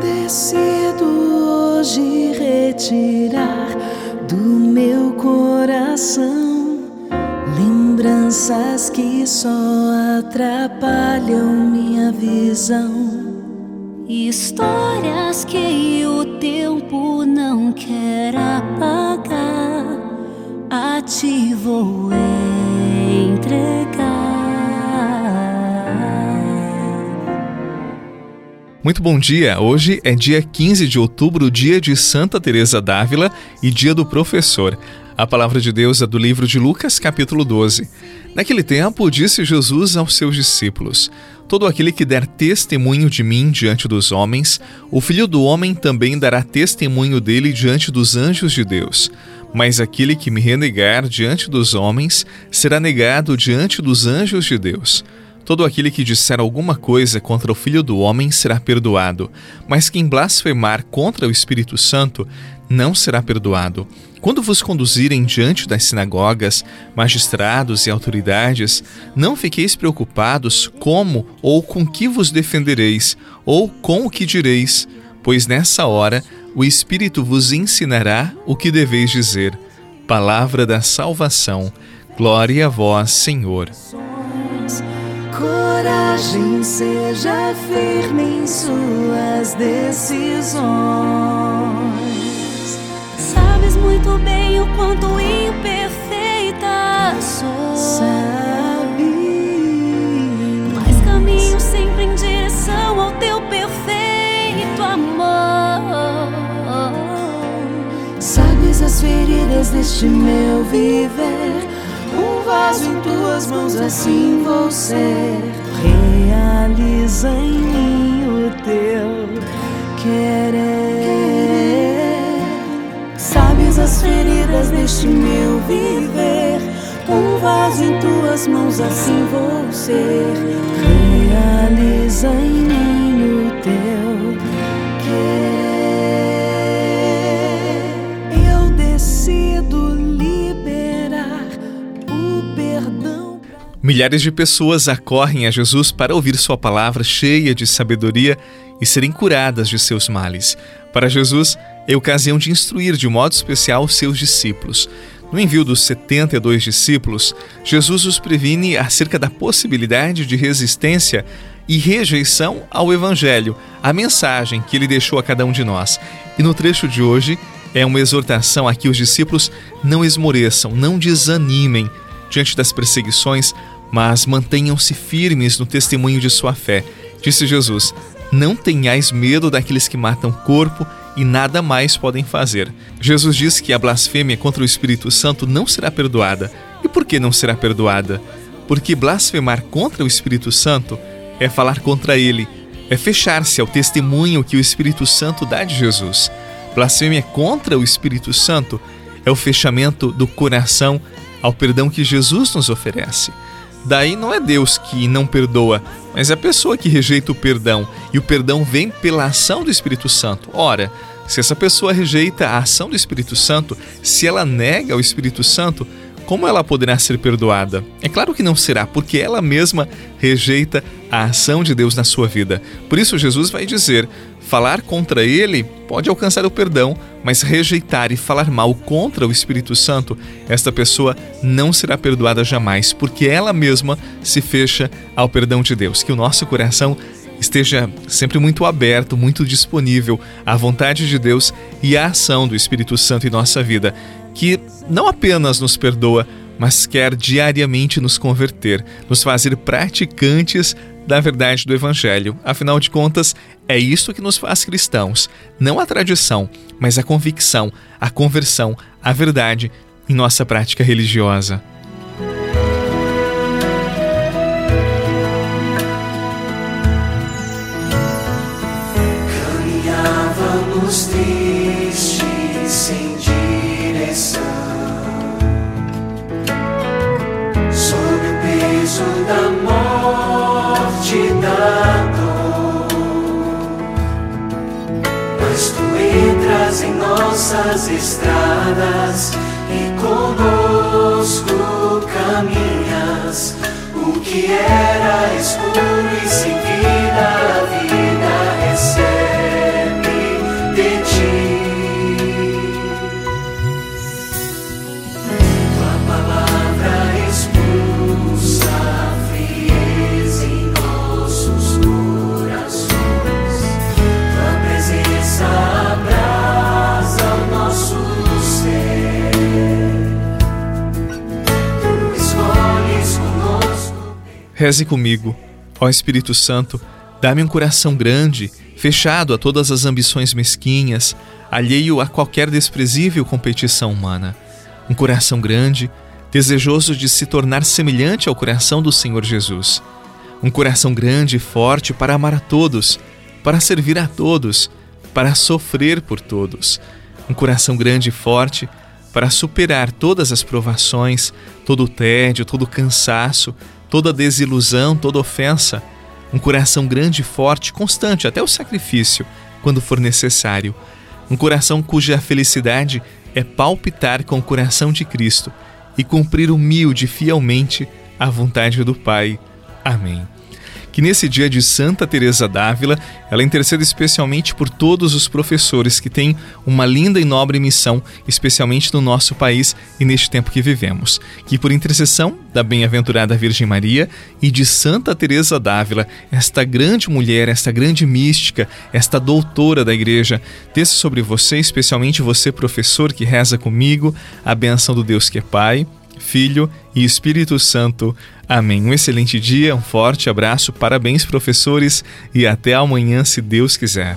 Decido hoje retirar do meu coração lembranças que só atrapalham minha visão. Histórias que o tempo não quer apagar, a ti vou entregar. Muito bom dia. Hoje é dia 15 de outubro, dia de Santa Teresa d'Ávila e dia do professor. A palavra de Deus é do livro de Lucas, capítulo 12. Naquele tempo, disse Jesus aos seus discípulos: Todo aquele que der testemunho de mim diante dos homens, o Filho do homem também dará testemunho dele diante dos anjos de Deus. Mas aquele que me renegar diante dos homens será negado diante dos anjos de Deus. Todo aquele que disser alguma coisa contra o Filho do Homem será perdoado, mas quem blasfemar contra o Espírito Santo não será perdoado. Quando vos conduzirem diante das sinagogas, magistrados e autoridades, não fiqueis preocupados como ou com que vos defendereis, ou com o que direis, pois nessa hora o Espírito vos ensinará o que deveis dizer. Palavra da salvação. Glória a vós, Senhor coragem, seja firme em suas decisões. Sabes muito bem o quanto imperfeita sou. Sabe, mas caminho sempre em direção ao teu perfeito amor. Sabes as feridas deste meu viver vaso em tuas mãos, assim vou ser. Realiza em mim o teu querer. Sabes as feridas deste meu viver. Um vaso em tuas mãos, assim vou ser. Realiza em mim Milhares de pessoas acorrem a Jesus para ouvir Sua palavra cheia de sabedoria e serem curadas de seus males. Para Jesus, é ocasião de instruir de modo especial seus discípulos. No envio dos 72 discípulos, Jesus os previne acerca da possibilidade de resistência e rejeição ao Evangelho, a mensagem que ele deixou a cada um de nós. E no trecho de hoje, é uma exortação a que os discípulos não esmoreçam, não desanimem diante das perseguições, mas mantenham-se firmes no testemunho de sua fé. Disse Jesus: Não tenhais medo daqueles que matam corpo e nada mais podem fazer. Jesus diz que a blasfêmia contra o Espírito Santo não será perdoada. E por que não será perdoada? Porque blasfemar contra o Espírito Santo é falar contra ele, é fechar-se ao testemunho que o Espírito Santo dá de Jesus. Blasfêmia contra o Espírito Santo é o fechamento do coração ao perdão que Jesus nos oferece. Daí não é Deus que não perdoa, mas é a pessoa que rejeita o perdão, e o perdão vem pela ação do Espírito Santo. Ora, se essa pessoa rejeita a ação do Espírito Santo, se ela nega o Espírito Santo, como ela poderá ser perdoada? É claro que não será, porque ela mesma rejeita a ação de Deus na sua vida. Por isso, Jesus vai dizer: falar contra ele pode alcançar o perdão, mas rejeitar e falar mal contra o Espírito Santo, esta pessoa não será perdoada jamais, porque ela mesma se fecha ao perdão de Deus. Que o nosso coração esteja sempre muito aberto, muito disponível à vontade de Deus e à ação do Espírito Santo em nossa vida que não apenas nos perdoa, mas quer diariamente nos converter, nos fazer praticantes da verdade do Evangelho. Afinal de contas, é isso que nos faz cristãos, não a tradição, mas a convicção, a conversão, a verdade em nossa prática religiosa. Nossas estradas e conosco caminhas. O que era escuro e sem vida, a vida recebe. Reze comigo. Ó Espírito Santo, dá-me um coração grande, fechado a todas as ambições mesquinhas, alheio a qualquer desprezível competição humana. Um coração grande, desejoso de se tornar semelhante ao coração do Senhor Jesus. Um coração grande e forte para amar a todos, para servir a todos, para sofrer por todos. Um coração grande e forte para superar todas as provações, todo o tédio, todo o cansaço, toda desilusão, toda ofensa. Um coração grande e forte, constante até o sacrifício, quando for necessário. Um coração cuja felicidade é palpitar com o coração de Cristo e cumprir humilde e fielmente a vontade do Pai. Amém que nesse dia de Santa Teresa d'Ávila, ela interceda especialmente por todos os professores que têm uma linda e nobre missão, especialmente no nosso país e neste tempo que vivemos. Que por intercessão da bem-aventurada Virgem Maria e de Santa Teresa d'Ávila, esta grande mulher, esta grande mística, esta doutora da igreja, desça sobre você, especialmente você professor que reza comigo, a benção do Deus que é Pai, Filho e Espírito Santo. Amém. Um excelente dia, um forte abraço, parabéns, professores, e até amanhã, se Deus quiser.